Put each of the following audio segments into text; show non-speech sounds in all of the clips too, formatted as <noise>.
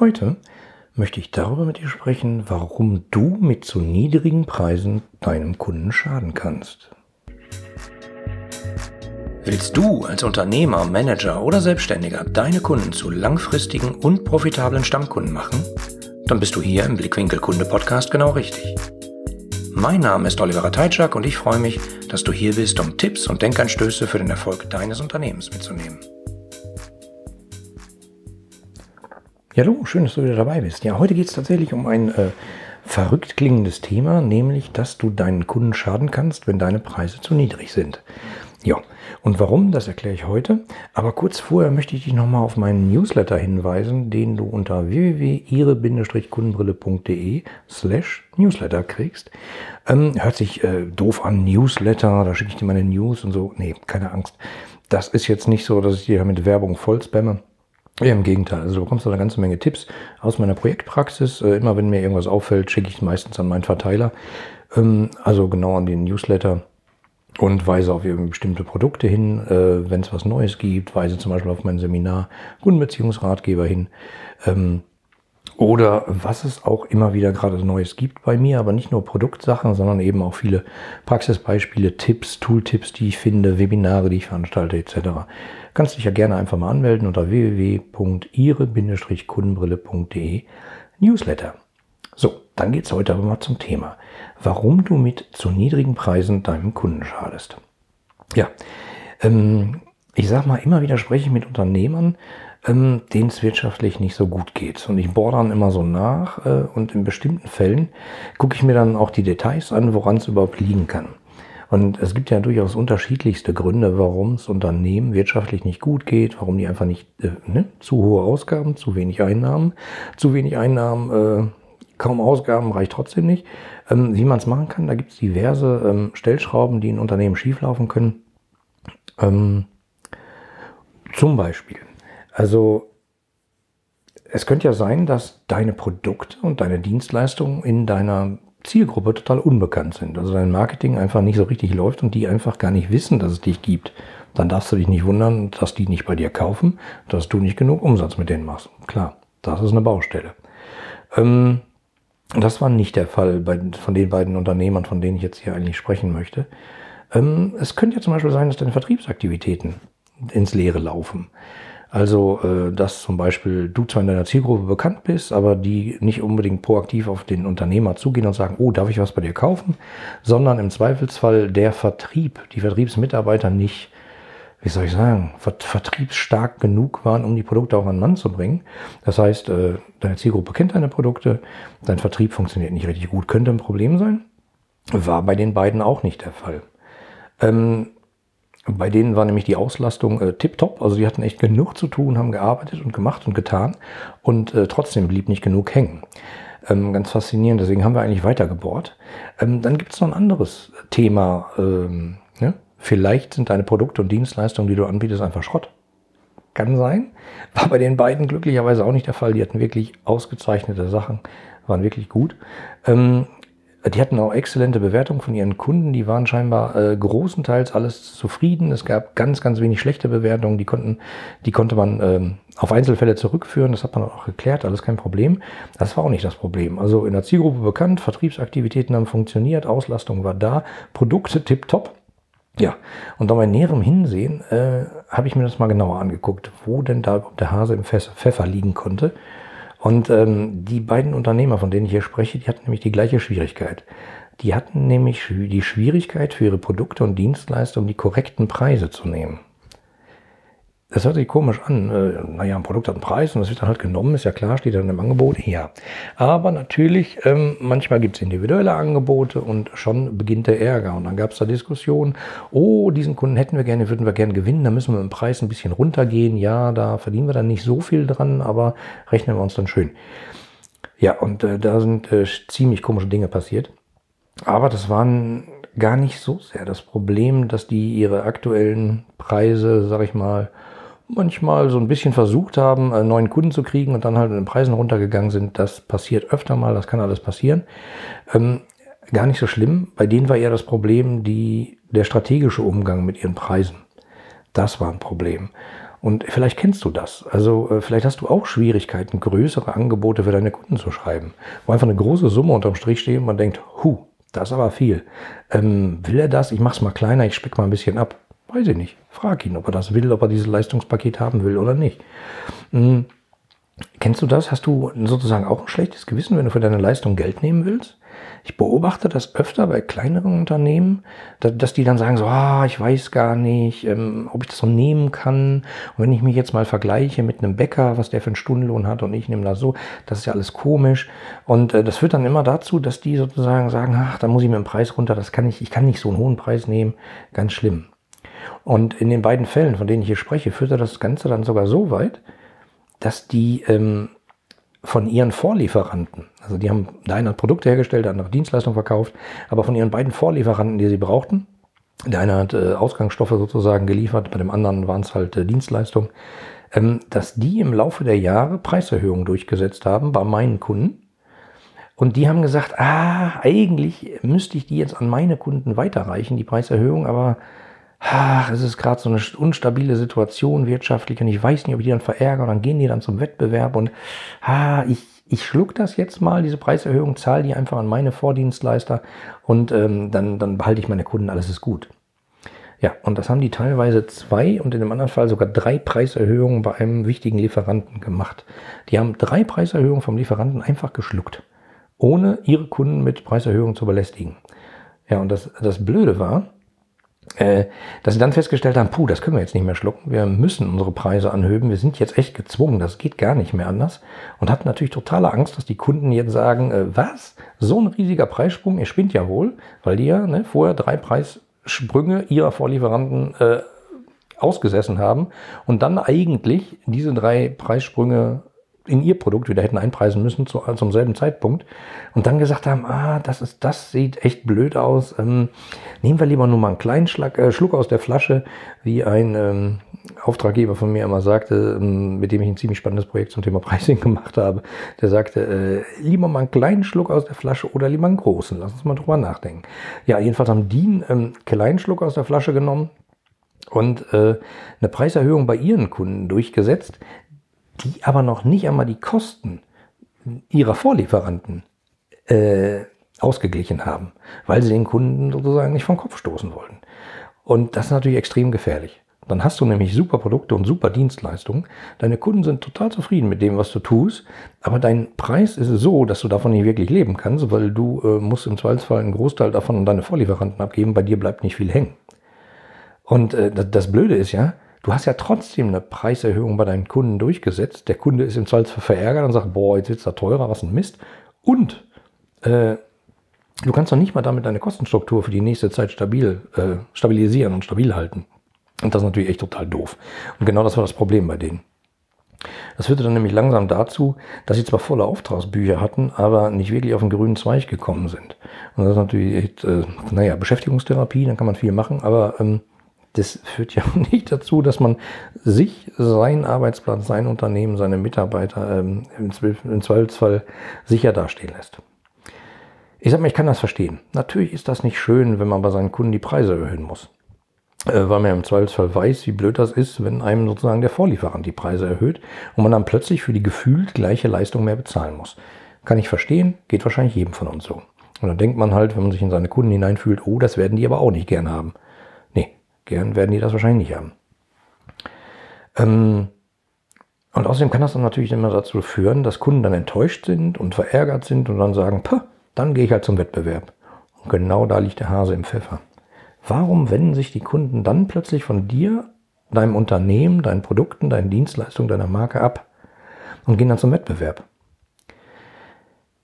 Heute möchte ich darüber mit dir sprechen, warum du mit zu niedrigen Preisen deinem Kunden schaden kannst. Willst du als Unternehmer, Manager oder Selbstständiger deine Kunden zu langfristigen und profitablen Stammkunden machen? Dann bist du hier im Blickwinkel Kunde Podcast genau richtig. Mein Name ist Oliver Teitschak und ich freue mich, dass du hier bist, um Tipps und Denkanstöße für den Erfolg deines Unternehmens mitzunehmen. Hallo, schön, dass du wieder dabei bist. Ja, heute geht es tatsächlich um ein äh, verrückt klingendes Thema, nämlich, dass du deinen Kunden schaden kannst, wenn deine Preise zu niedrig sind. Ja, und warum, das erkläre ich heute. Aber kurz vorher möchte ich dich nochmal auf meinen Newsletter hinweisen, den du unter www.ihre-kundenbrille.de slash Newsletter kriegst. Ähm, hört sich äh, doof an, Newsletter, da schicke ich dir meine News und so. Nee, keine Angst. Das ist jetzt nicht so, dass ich dir mit Werbung voll spamme. Ja, im Gegenteil. Also du bekommst da eine ganze Menge Tipps aus meiner Projektpraxis. Äh, immer wenn mir irgendwas auffällt, schicke ich meistens an meinen Verteiler. Ähm, also genau an den Newsletter und weise auf bestimmte Produkte hin, äh, wenn es was Neues gibt, weise zum Beispiel auf mein Seminar Kundenbeziehungsratgeber hin. Ähm, oder was es auch immer wieder gerade Neues gibt bei mir, aber nicht nur Produktsachen, sondern eben auch viele Praxisbeispiele, Tipps, Tooltips, die ich finde, Webinare, die ich veranstalte etc. Kannst dich ja gerne einfach mal anmelden unter www.ihre-kundenbrille.de Newsletter. So, dann geht's heute aber mal zum Thema. Warum du mit zu niedrigen Preisen deinem Kunden schadest. Ja, ähm, ich sag mal, immer wieder spreche ich mit Unternehmern, ähm, denen es wirtschaftlich nicht so gut geht. Und ich bohre dann immer so nach äh, und in bestimmten Fällen gucke ich mir dann auch die Details an, woran es überhaupt liegen kann. Und es gibt ja durchaus unterschiedlichste Gründe, warum es Unternehmen wirtschaftlich nicht gut geht, warum die einfach nicht äh, ne, zu hohe Ausgaben, zu wenig Einnahmen, zu wenig Einnahmen, äh, kaum Ausgaben reicht trotzdem nicht. Ähm, wie man es machen kann, da gibt es diverse ähm, Stellschrauben, die in Unternehmen schieflaufen können. Ähm, zum Beispiel, also es könnte ja sein, dass deine Produkte und deine Dienstleistungen in deiner Zielgruppe total unbekannt sind. Also dein Marketing einfach nicht so richtig läuft und die einfach gar nicht wissen, dass es dich gibt. Dann darfst du dich nicht wundern, dass die nicht bei dir kaufen, dass du nicht genug Umsatz mit denen machst. Klar, das ist eine Baustelle. Ähm, das war nicht der Fall bei, von den beiden Unternehmern, von denen ich jetzt hier eigentlich sprechen möchte. Ähm, es könnte ja zum Beispiel sein, dass deine Vertriebsaktivitäten ins Leere laufen. Also, äh, dass zum Beispiel du zwar in deiner Zielgruppe bekannt bist, aber die nicht unbedingt proaktiv auf den Unternehmer zugehen und sagen, oh, darf ich was bei dir kaufen? Sondern im Zweifelsfall der Vertrieb, die Vertriebsmitarbeiter nicht, wie soll ich sagen, vertriebsstark genug waren, um die Produkte auch an den Mann zu bringen. Das heißt, äh, deine Zielgruppe kennt deine Produkte, dein Vertrieb funktioniert nicht richtig gut, könnte ein Problem sein. War bei den beiden auch nicht der Fall. Ähm, bei denen war nämlich die Auslastung äh, tipptopp. Also die hatten echt genug zu tun, haben gearbeitet und gemacht und getan. Und äh, trotzdem blieb nicht genug hängen. Ähm, ganz faszinierend, deswegen haben wir eigentlich weitergebohrt. Ähm, dann gibt es noch ein anderes Thema. Ähm, ne? Vielleicht sind deine Produkte und Dienstleistungen, die du anbietest, einfach Schrott. Kann sein. War bei den beiden glücklicherweise auch nicht der Fall. Die hatten wirklich ausgezeichnete Sachen, waren wirklich gut. Ähm, die hatten auch exzellente Bewertungen von ihren Kunden. Die waren scheinbar äh, großenteils alles zufrieden. Es gab ganz, ganz wenig schlechte Bewertungen. Die konnten, die konnte man ähm, auf Einzelfälle zurückführen. Das hat man auch geklärt. Alles kein Problem. Das war auch nicht das Problem. Also in der Zielgruppe bekannt. Vertriebsaktivitäten haben funktioniert. Auslastung war da. Produkte tipptopp. Ja, und dann bei näherem Hinsehen äh, habe ich mir das mal genauer angeguckt, wo denn da der Hase im Pfeffer liegen konnte. Und ähm, die beiden Unternehmer, von denen ich hier spreche, die hatten nämlich die gleiche Schwierigkeit. Die hatten nämlich die Schwierigkeit für ihre Produkte und Dienstleistungen die korrekten Preise zu nehmen. Das hört sich komisch an. Äh, naja, ein Produkt hat einen Preis und das wird dann halt genommen, ist ja klar, steht dann im Angebot. Ja. Aber natürlich, ähm, manchmal gibt es individuelle Angebote und schon beginnt der Ärger. Und dann gab es da Diskussionen, oh, diesen Kunden hätten wir gerne, würden wir gerne gewinnen, da müssen wir im Preis ein bisschen runtergehen. Ja, da verdienen wir dann nicht so viel dran, aber rechnen wir uns dann schön. Ja, und äh, da sind äh, ziemlich komische Dinge passiert. Aber das waren gar nicht so sehr das Problem, dass die ihre aktuellen Preise, sag ich mal, manchmal so ein bisschen versucht haben, einen neuen Kunden zu kriegen und dann halt in den Preisen runtergegangen sind. Das passiert öfter mal, das kann alles passieren. Ähm, gar nicht so schlimm. Bei denen war eher das Problem die, der strategische Umgang mit ihren Preisen. Das war ein Problem. Und vielleicht kennst du das. Also äh, vielleicht hast du auch Schwierigkeiten, größere Angebote für deine Kunden zu schreiben. Wo einfach eine große Summe unterm Strich steht und man denkt, hu, das ist aber viel. Ähm, will er das? Ich mach's mal kleiner, ich speck mal ein bisschen ab. Weiß ich nicht. Frag ihn, ob er das will, ob er dieses Leistungspaket haben will oder nicht. Hm. Kennst du das? Hast du sozusagen auch ein schlechtes Gewissen, wenn du für deine Leistung Geld nehmen willst? Ich beobachte das öfter bei kleineren Unternehmen, dass die dann sagen so, ah, ich weiß gar nicht, ähm, ob ich das so nehmen kann. Und wenn ich mich jetzt mal vergleiche mit einem Bäcker, was der für einen Stundenlohn hat und ich nehme das so, das ist ja alles komisch. Und äh, das führt dann immer dazu, dass die sozusagen sagen, ach, da muss ich mit dem Preis runter, das kann ich, ich kann nicht so einen hohen Preis nehmen. Ganz schlimm. Und in den beiden Fällen, von denen ich hier spreche, führt das Ganze dann sogar so weit, dass die ähm, von ihren Vorlieferanten, also die haben, der eine hat Produkte hergestellt, der andere Dienstleistungen verkauft, aber von ihren beiden Vorlieferanten, die sie brauchten, der eine hat äh, Ausgangsstoffe sozusagen geliefert, bei dem anderen waren es halt äh, Dienstleistungen, ähm, dass die im Laufe der Jahre Preiserhöhungen durchgesetzt haben bei meinen Kunden. Und die haben gesagt, ah, eigentlich müsste ich die jetzt an meine Kunden weiterreichen, die Preiserhöhung, aber ach, es ist gerade so eine unstabile Situation wirtschaftlich und ich weiß nicht, ob ich die dann verärgere dann gehen die dann zum Wettbewerb und ah, ich, ich schluck das jetzt mal, diese Preiserhöhung, zahle die einfach an meine Vordienstleister und ähm, dann, dann behalte ich meine Kunden, alles ist gut. Ja, und das haben die teilweise zwei und in dem anderen Fall sogar drei Preiserhöhungen bei einem wichtigen Lieferanten gemacht. Die haben drei Preiserhöhungen vom Lieferanten einfach geschluckt, ohne ihre Kunden mit Preiserhöhungen zu belästigen. Ja, und das, das Blöde war, dass sie dann festgestellt haben, puh, das können wir jetzt nicht mehr schlucken, wir müssen unsere Preise anhöben, wir sind jetzt echt gezwungen, das geht gar nicht mehr anders. Und hatten natürlich totale Angst, dass die Kunden jetzt sagen, äh, was, so ein riesiger Preissprung, ihr spinnt ja wohl, weil die ja ne, vorher drei Preissprünge ihrer Vorlieferanten äh, ausgesessen haben und dann eigentlich diese drei Preissprünge in ihr Produkt wieder hätten einpreisen müssen zu, zum selben Zeitpunkt und dann gesagt haben, ah, das ist, das sieht echt blöd aus. Ähm, nehmen wir lieber nur mal einen kleinen Schlag, äh, Schluck aus der Flasche, wie ein ähm, Auftraggeber von mir immer sagte, ähm, mit dem ich ein ziemlich spannendes Projekt zum Thema <laughs> Pricing gemacht habe. Der sagte, äh, lieber mal einen kleinen Schluck aus der Flasche oder lieber einen großen. Lass uns mal drüber nachdenken. Ja, jedenfalls haben die einen ähm, kleinen Schluck aus der Flasche genommen und äh, eine Preiserhöhung bei ihren Kunden durchgesetzt, die aber noch nicht einmal die Kosten ihrer Vorlieferanten äh, ausgeglichen haben, weil sie den Kunden sozusagen nicht vom Kopf stoßen wollten. Und das ist natürlich extrem gefährlich. Dann hast du nämlich super Produkte und super Dienstleistungen. Deine Kunden sind total zufrieden mit dem, was du tust, aber dein Preis ist so, dass du davon nicht wirklich leben kannst, weil du äh, musst im Zweifelsfall einen Großteil davon an deine Vorlieferanten abgeben. Bei dir bleibt nicht viel hängen. Und äh, das, das Blöde ist ja, Du hast ja trotzdem eine Preiserhöhung bei deinen Kunden durchgesetzt. Der Kunde ist im Zweifelsfall verärgert und sagt, boah, jetzt wird's da teurer, was ein Mist. Und äh, du kannst doch nicht mal damit deine Kostenstruktur für die nächste Zeit stabil äh, stabilisieren und stabil halten. Und das ist natürlich echt total doof. Und genau das war das Problem bei denen. Das führte dann nämlich langsam dazu, dass sie zwar volle Auftragsbücher hatten, aber nicht wirklich auf den grünen Zweig gekommen sind. Und das ist natürlich echt, äh, naja, Beschäftigungstherapie, dann kann man viel machen, aber ähm, das führt ja <laughs> nicht dazu, dass man sich, seinen Arbeitsplatz, sein Unternehmen, seine Mitarbeiter ähm, im Zweifelsfall sicher dastehen lässt. Ich sag mal, ich kann das verstehen. Natürlich ist das nicht schön, wenn man bei seinen Kunden die Preise erhöhen muss. Äh, weil man im Zweifelsfall weiß, wie blöd das ist, wenn einem sozusagen der Vorlieferant die Preise erhöht und man dann plötzlich für die gefühlt gleiche Leistung mehr bezahlen muss. Kann ich verstehen, geht wahrscheinlich jedem von uns so. Und dann denkt man halt, wenn man sich in seine Kunden hineinfühlt, oh, das werden die aber auch nicht gern haben. Gern werden die das wahrscheinlich nicht haben. Ähm, und außerdem kann das dann natürlich immer dazu führen, dass Kunden dann enttäuscht sind und verärgert sind und dann sagen, dann gehe ich halt zum Wettbewerb. Und genau da liegt der Hase im Pfeffer. Warum wenden sich die Kunden dann plötzlich von dir, deinem Unternehmen, deinen Produkten, deinen Dienstleistungen, deiner Marke ab und gehen dann zum Wettbewerb?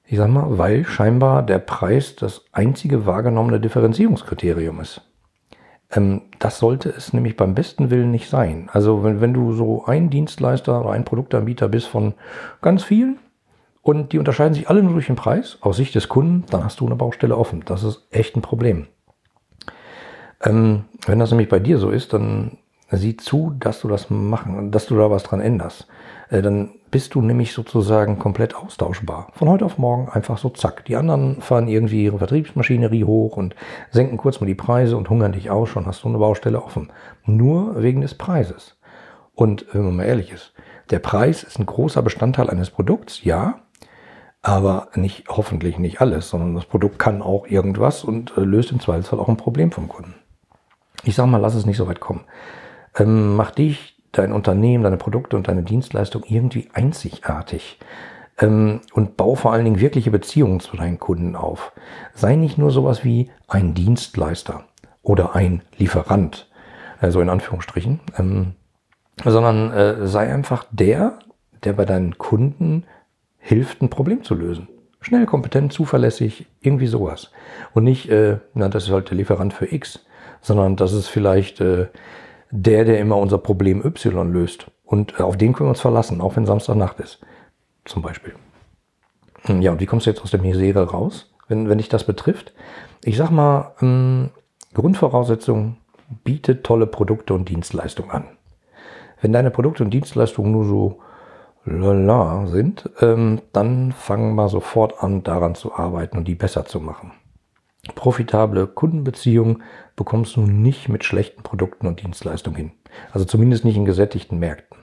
Ich sag mal, weil scheinbar der Preis das einzige wahrgenommene Differenzierungskriterium ist. Ähm, das sollte es nämlich beim besten Willen nicht sein. Also wenn, wenn du so ein Dienstleister oder ein Produktanbieter bist von ganz vielen und die unterscheiden sich alle nur durch den Preis, aus Sicht des Kunden, dann hast du eine Baustelle offen. Das ist echt ein Problem. Ähm, wenn das nämlich bei dir so ist, dann sieh zu, dass du das machen, dass du da was dran änderst. Äh, dann bist du nämlich sozusagen komplett austauschbar. Von heute auf morgen einfach so zack. Die anderen fahren irgendwie ihre Vertriebsmaschinerie hoch und senken kurz mal die Preise und hungern dich aus, schon hast du eine Baustelle offen. Nur wegen des Preises. Und wenn man mal ehrlich ist, der Preis ist ein großer Bestandteil eines Produkts, ja, aber nicht, hoffentlich nicht alles, sondern das Produkt kann auch irgendwas und äh, löst im Zweifelsfall auch ein Problem vom Kunden. Ich sage mal, lass es nicht so weit kommen. Ähm, mach dich, dein Unternehmen, deine Produkte und deine Dienstleistung irgendwie einzigartig. Ähm, und bau vor allen Dingen wirkliche Beziehungen zu deinen Kunden auf. Sei nicht nur sowas wie ein Dienstleister oder ein Lieferant, also in Anführungsstrichen, ähm, sondern äh, sei einfach der, der bei deinen Kunden hilft, ein Problem zu lösen. Schnell, kompetent, zuverlässig, irgendwie sowas. Und nicht, äh, na, das ist halt der Lieferant für X, sondern das ist vielleicht äh, der, der immer unser Problem Y löst. Und äh, auf den können wir uns verlassen, auch wenn Samstagnacht ist. Zum Beispiel. Hm, ja, und wie kommst du jetzt aus der Misere raus, wenn, wenn dich das betrifft? Ich sag mal, ähm, Grundvoraussetzung, biete tolle Produkte und Dienstleistungen an. Wenn deine Produkte und Dienstleistungen nur so lala sind, ähm, dann fangen wir sofort an, daran zu arbeiten und die besser zu machen. Profitable Kundenbeziehungen bekommst du nicht mit schlechten Produkten und Dienstleistungen hin. Also zumindest nicht in gesättigten Märkten.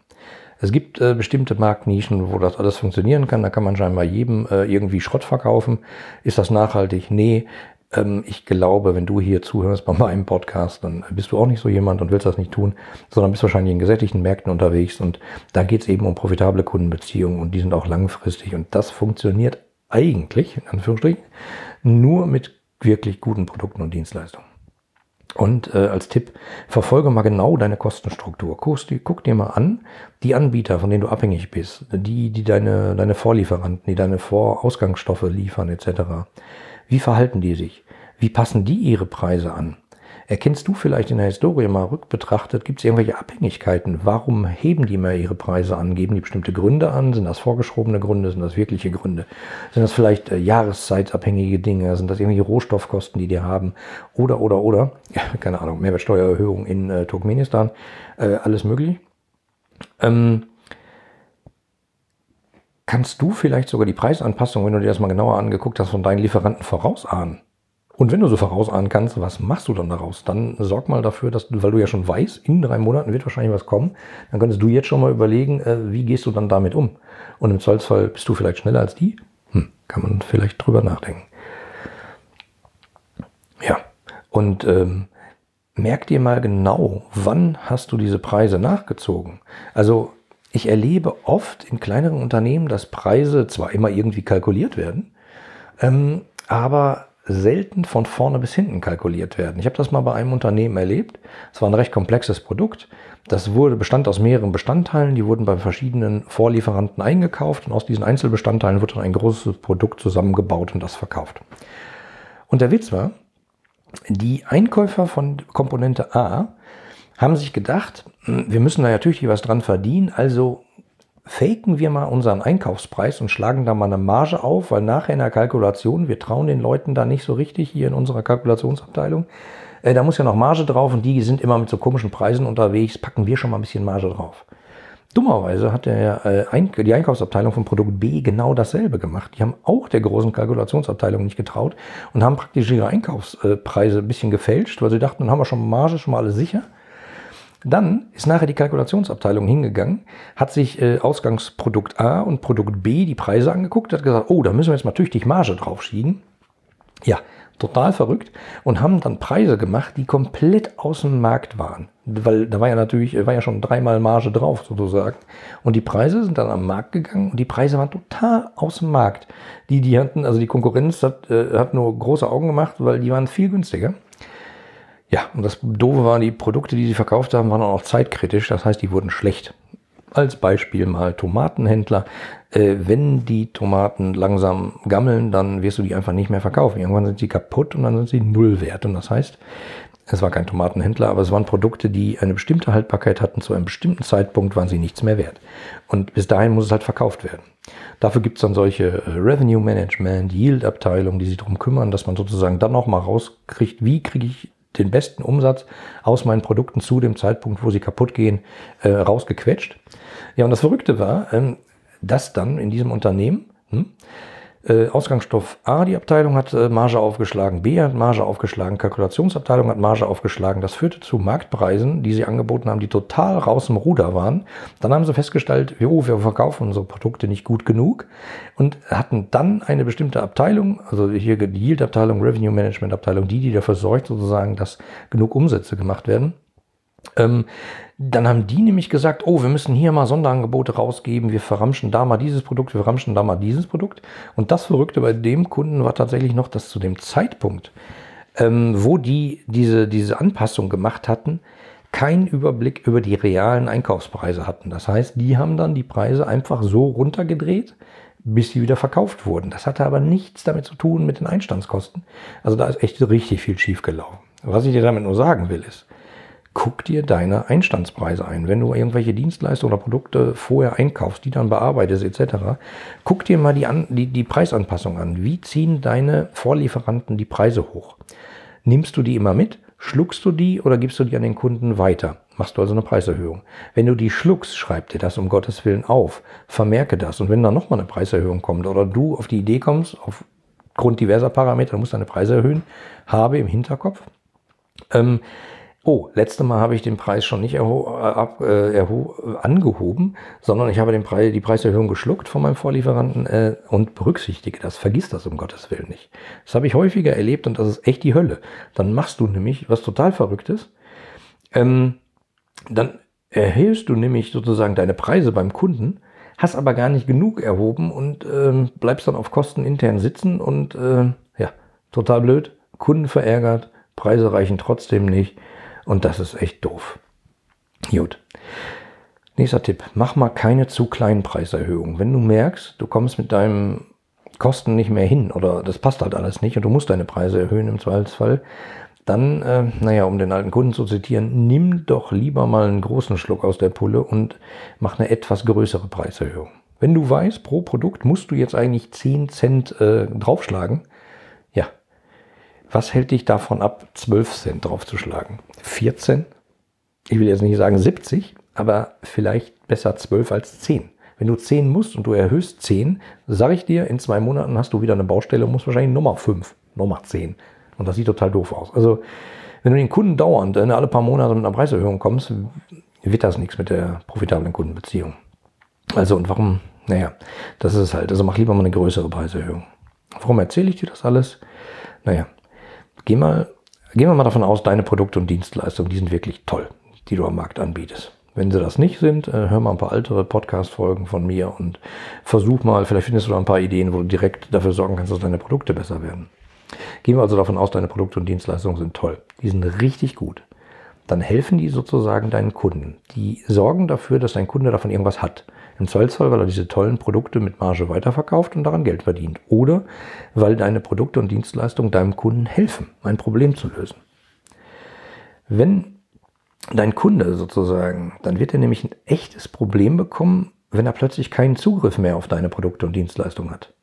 Es gibt äh, bestimmte Marktnischen, wo das alles funktionieren kann. Da kann man scheinbar jedem äh, irgendwie Schrott verkaufen. Ist das nachhaltig? Nee. Ähm, ich glaube, wenn du hier zuhörst bei meinem Podcast, dann bist du auch nicht so jemand und willst das nicht tun, sondern bist wahrscheinlich in gesättigten Märkten unterwegs. Und da geht es eben um profitable Kundenbeziehungen und die sind auch langfristig. Und das funktioniert eigentlich, in Anführungsstrichen, nur mit wirklich guten Produkten und Dienstleistungen. Und äh, als Tipp, verfolge mal genau deine Kostenstruktur. Guck, guck dir mal an, die Anbieter, von denen du abhängig bist, die, die deine, deine Vorlieferanten, die deine Vorausgangsstoffe liefern etc. Wie verhalten die sich? Wie passen die ihre Preise an? Erkennst du vielleicht in der Historie mal rückbetrachtet, gibt es irgendwelche Abhängigkeiten? Warum heben die mal ihre Preise an? Geben die bestimmte Gründe an? Sind das vorgeschobene Gründe? Sind das wirkliche Gründe? Sind das vielleicht äh, jahreszeitabhängige Dinge? Sind das irgendwelche Rohstoffkosten, die die haben? Oder, oder, oder? Ja, <laughs> keine Ahnung, Mehrwertsteuererhöhung in äh, Turkmenistan, äh, alles möglich. Ähm, kannst du vielleicht sogar die Preisanpassung, wenn du dir das mal genauer angeguckt hast, von deinen Lieferanten vorausahnen? Und wenn du so vorausahnen kannst, was machst du dann daraus? Dann sorg mal dafür, dass weil du ja schon weißt, in drei Monaten wird wahrscheinlich was kommen, dann könntest du jetzt schon mal überlegen, äh, wie gehst du dann damit um? Und im Zollsfall bist du vielleicht schneller als die? Hm, kann man vielleicht drüber nachdenken. Ja, und ähm, merk dir mal genau, wann hast du diese Preise nachgezogen? Also ich erlebe oft in kleineren Unternehmen, dass Preise zwar immer irgendwie kalkuliert werden, ähm, aber selten von vorne bis hinten kalkuliert werden. Ich habe das mal bei einem Unternehmen erlebt. Es war ein recht komplexes Produkt. Das wurde, bestand aus mehreren Bestandteilen, die wurden bei verschiedenen Vorlieferanten eingekauft und aus diesen Einzelbestandteilen wurde dann ein großes Produkt zusammengebaut und das verkauft. Und der Witz war, die Einkäufer von Komponente A haben sich gedacht, hm, wir müssen da natürlich was dran verdienen, also faken wir mal unseren Einkaufspreis und schlagen da mal eine Marge auf, weil nachher in der Kalkulation, wir trauen den Leuten da nicht so richtig hier in unserer Kalkulationsabteilung. Äh, da muss ja noch Marge drauf und die sind immer mit so komischen Preisen unterwegs, packen wir schon mal ein bisschen Marge drauf. Dummerweise hat der, äh, die Einkaufsabteilung von Produkt B genau dasselbe gemacht. Die haben auch der großen Kalkulationsabteilung nicht getraut und haben praktisch ihre Einkaufspreise ein bisschen gefälscht, weil sie dachten, dann haben wir schon Marge, schon mal alles sicher. Dann ist nachher die Kalkulationsabteilung hingegangen, hat sich äh, Ausgangsprodukt A und Produkt B die Preise angeguckt, hat gesagt, oh, da müssen wir jetzt mal tüchtig Marge drauf schieben. Ja, total verrückt und haben dann Preise gemacht, die komplett aus dem Markt waren. Weil da war ja natürlich, war ja schon dreimal Marge drauf sozusagen. Und die Preise sind dann am Markt gegangen und die Preise waren total aus dem Markt. Die, die hatten, also die Konkurrenz hat, äh, hat nur große Augen gemacht, weil die waren viel günstiger. Ja, und das Doofe waren, die Produkte, die sie verkauft haben, waren auch zeitkritisch. Das heißt, die wurden schlecht. Als Beispiel mal Tomatenhändler. Äh, wenn die Tomaten langsam gammeln, dann wirst du die einfach nicht mehr verkaufen. Irgendwann sind sie kaputt und dann sind sie null wert. Und das heißt, es war kein Tomatenhändler, aber es waren Produkte, die eine bestimmte Haltbarkeit hatten. Zu einem bestimmten Zeitpunkt waren sie nichts mehr wert. Und bis dahin muss es halt verkauft werden. Dafür gibt es dann solche äh, Revenue Management, Yield-Abteilungen, die sich darum kümmern, dass man sozusagen dann auch mal rauskriegt, wie kriege ich den besten Umsatz aus meinen Produkten zu dem Zeitpunkt, wo sie kaputt gehen, äh, rausgequetscht. Ja, und das Verrückte war, ähm, dass dann in diesem Unternehmen hm, Äh, Ausgangsstoff A, die Abteilung hat äh, Marge aufgeschlagen, B hat Marge aufgeschlagen, Kalkulationsabteilung hat Marge aufgeschlagen. Das führte zu Marktpreisen, die sie angeboten haben, die total raus im Ruder waren. Dann haben sie festgestellt, oh, wir verkaufen unsere Produkte nicht gut genug und hatten dann eine bestimmte Abteilung, also hier die Yield-Abteilung, Revenue Management-Abteilung, die, die dafür sorgt sozusagen, dass genug Umsätze gemacht werden. Ähm, dann haben die nämlich gesagt, oh, wir müssen hier mal Sonderangebote rausgeben, wir verramschen da mal dieses Produkt, wir verramschen da mal dieses Produkt. Und das Verrückte bei dem Kunden war tatsächlich noch, dass zu dem Zeitpunkt, ähm, wo die diese, diese Anpassung gemacht hatten, keinen Überblick über die realen Einkaufspreise hatten. Das heißt, die haben dann die Preise einfach so runtergedreht, bis sie wieder verkauft wurden. Das hatte aber nichts damit zu tun mit den Einstandskosten. Also da ist echt richtig viel schief gelaufen. Was ich dir damit nur sagen will, ist, guck dir deine Einstandspreise ein. Wenn du irgendwelche Dienstleistungen oder Produkte vorher einkaufst, die dann bearbeitest etc., guck dir mal die, an, die, die Preisanpassung an. Wie ziehen deine Vorlieferanten die Preise hoch? Nimmst du die immer mit? Schluckst du die oder gibst du die an den Kunden weiter? Machst du also eine Preiserhöhung. Wenn du die schluckst, schreib dir das um Gottes Willen auf. Vermerke das. Und wenn dann nochmal eine Preiserhöhung kommt oder du auf die Idee kommst, aufgrund diverser Parameter, du musst deine Preise erhöhen, habe im Hinterkopf, ähm, oh, letzte Mal habe ich den Preis schon nicht äh, ab, äh, erho angehoben, sondern ich habe den Preis, die Preiserhöhung geschluckt von meinem Vorlieferanten äh, und berücksichtige das, vergiss das um Gottes Willen nicht. Das habe ich häufiger erlebt und das ist echt die Hölle. Dann machst du nämlich was total Verrücktes. Ähm, dann erhöhst du nämlich sozusagen deine Preise beim Kunden, hast aber gar nicht genug erhoben und ähm, bleibst dann auf Kosten intern sitzen und äh, ja, total blöd, Kunden verärgert, Preise reichen trotzdem nicht und das ist echt doof. Gut. Nächster Tipp. Mach mal keine zu kleinen Preiserhöhungen. Wenn du merkst, du kommst mit deinem Kosten nicht mehr hin oder das passt halt alles nicht und du musst deine Preise erhöhen im Zweifelsfall, dann, äh, naja, um den alten Kunden zu zitieren, nimm doch lieber mal einen großen Schluck aus der Pulle und mach eine etwas größere Preiserhöhung. Wenn du weißt, pro Produkt musst du jetzt eigentlich 10 Cent äh, draufschlagen, was hält dich davon ab, 12 Cent draufzuschlagen? 14? Ich will jetzt nicht sagen 70, aber vielleicht besser 12 als 10. Wenn du 10 musst und du erhöhst 10, sage ich dir, in zwei Monaten hast du wieder eine Baustelle und musst wahrscheinlich Nummer 5, Nummer 10. Und das sieht total doof aus. Also, wenn du den Kunden dauernd äh, alle paar Monate mit einer Preiserhöhung kommst, wird das nichts mit der profitablen Kundenbeziehung. Also, und warum? Naja, das ist es halt. Also mach lieber mal eine größere Preiserhöhung. Warum erzähle ich dir das alles? Naja, Geh mal, gehen wir mal davon aus, deine Produkte und Dienstleistungen, die sind wirklich toll, die du am Markt anbietest. Wenn sie das nicht sind, äh, hör mal ein paar ältere Podcast-Folgen von mir und versuch mal, vielleicht findest du da ein paar Ideen, wo du direkt dafür sorgen kannst, dass deine Produkte besser werden. Gehen wir also davon aus, deine Produkte und Dienstleistungen sind toll. Die sind richtig gut. Dann helfen die sozusagen deinen Kunden. Die sorgen dafür, dass dein Kunde davon irgendwas hat. Im Zweifelsfall, weil er diese tollen Produkte mit Marge weiterverkauft und daran Geld verdient. Oder weil deine Produkte und Dienstleistungen deinem Kunden helfen, ein Problem zu lösen. Wenn dein Kunde sozusagen, dann wird er nämlich ein echtes Problem bekommen, wenn er plötzlich keinen Zugriff mehr auf deine Produkte und Dienstleistungen hat.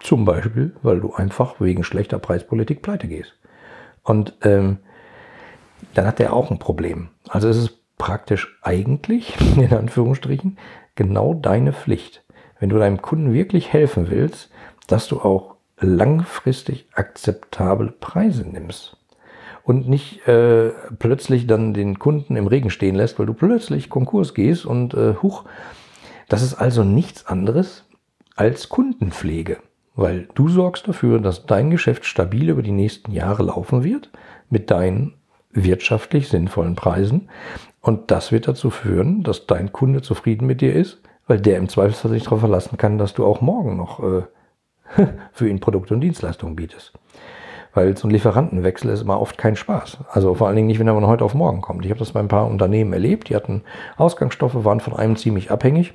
Zum Beispiel, weil du einfach wegen schlechter Preispolitik pleite gehst. Und ähm, dann hat er auch ein Problem. Also es ist praktisch eigentlich, <laughs> in Anführungsstrichen, genau deine Pflicht, wenn du deinem Kunden wirklich helfen willst, dass du auch langfristig akzeptable Preise nimmst und nicht äh, plötzlich dann den Kunden im Regen stehen lässt, weil du plötzlich Konkurs gehst und äh, huch, das ist also nichts anderes als Kundenpflege, weil du sorgst dafür, dass dein Geschäft stabil über die nächsten Jahre laufen wird mit deinen wirtschaftlich sinnvollen Preisen und das wird dazu führen, dass dein Kunde zufrieden mit dir ist, weil der im Zweifelsfall sich darauf verlassen kann, dass du auch morgen noch äh, <laughs> für ihn Produkte und Dienstleistungen bietest. Weil so ein Lieferantenwechsel ist immer oft kein Spaß. Also vor allen Dingen nicht, wenn er von heute auf morgen kommt. Ich habe das bei ein paar Unternehmen erlebt. Die hatten Ausgangsstoffe, waren von einem ziemlich abhängig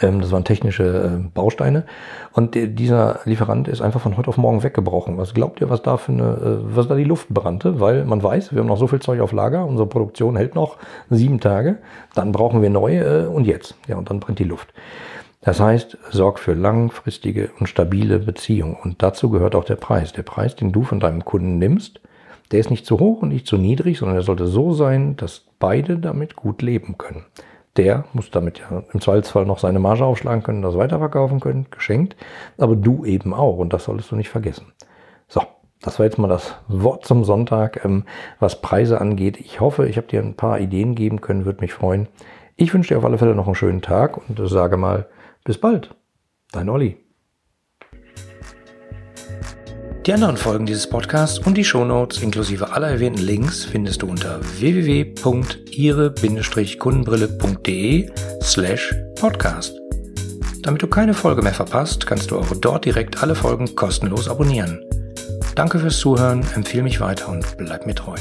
das waren technische äh, Bausteine. Und dieser Lieferant ist einfach von heute auf morgen weggebrochen. Was glaubt ihr, was da für eine, äh, was da die Luft brannte? Weil man weiß, wir haben noch so viel Zeug auf Lager, unsere Produktion hält noch sieben Tage, dann brauchen wir neue äh, und jetzt. Ja, und dann brennt die Luft. Das heißt, sorg für langfristige und stabile Beziehungen. Und dazu gehört auch der Preis. Der Preis, den du von deinem Kunden nimmst, der ist nicht zu hoch und nicht zu niedrig, sondern er sollte so sein, dass beide damit gut leben können. Der muss damit ja im Zweifelsfall noch seine Marge aufschlagen können, das weiterverkaufen können, geschenkt. Aber du eben auch und das solltest du nicht vergessen. So, das war jetzt mal das Wort zum Sonntag, ähm, was Preise angeht. Ich hoffe, ich habe dir ein paar Ideen geben können, würde mich freuen. Ich wünsche dir auf alle Fälle noch einen schönen Tag und sage mal, bis bald. Dein Olli. Die anderen Folgen dieses Podcasts und die Shownotes inklusive aller erwähnten Links findest du unter www.ihre-kundenbrille.de slash podcast. Damit du keine Folge mehr verpasst, kannst du auch dort direkt alle Folgen kostenlos abonnieren. Danke fürs Zuhören, empfehle mich weiter und bleib mir treu.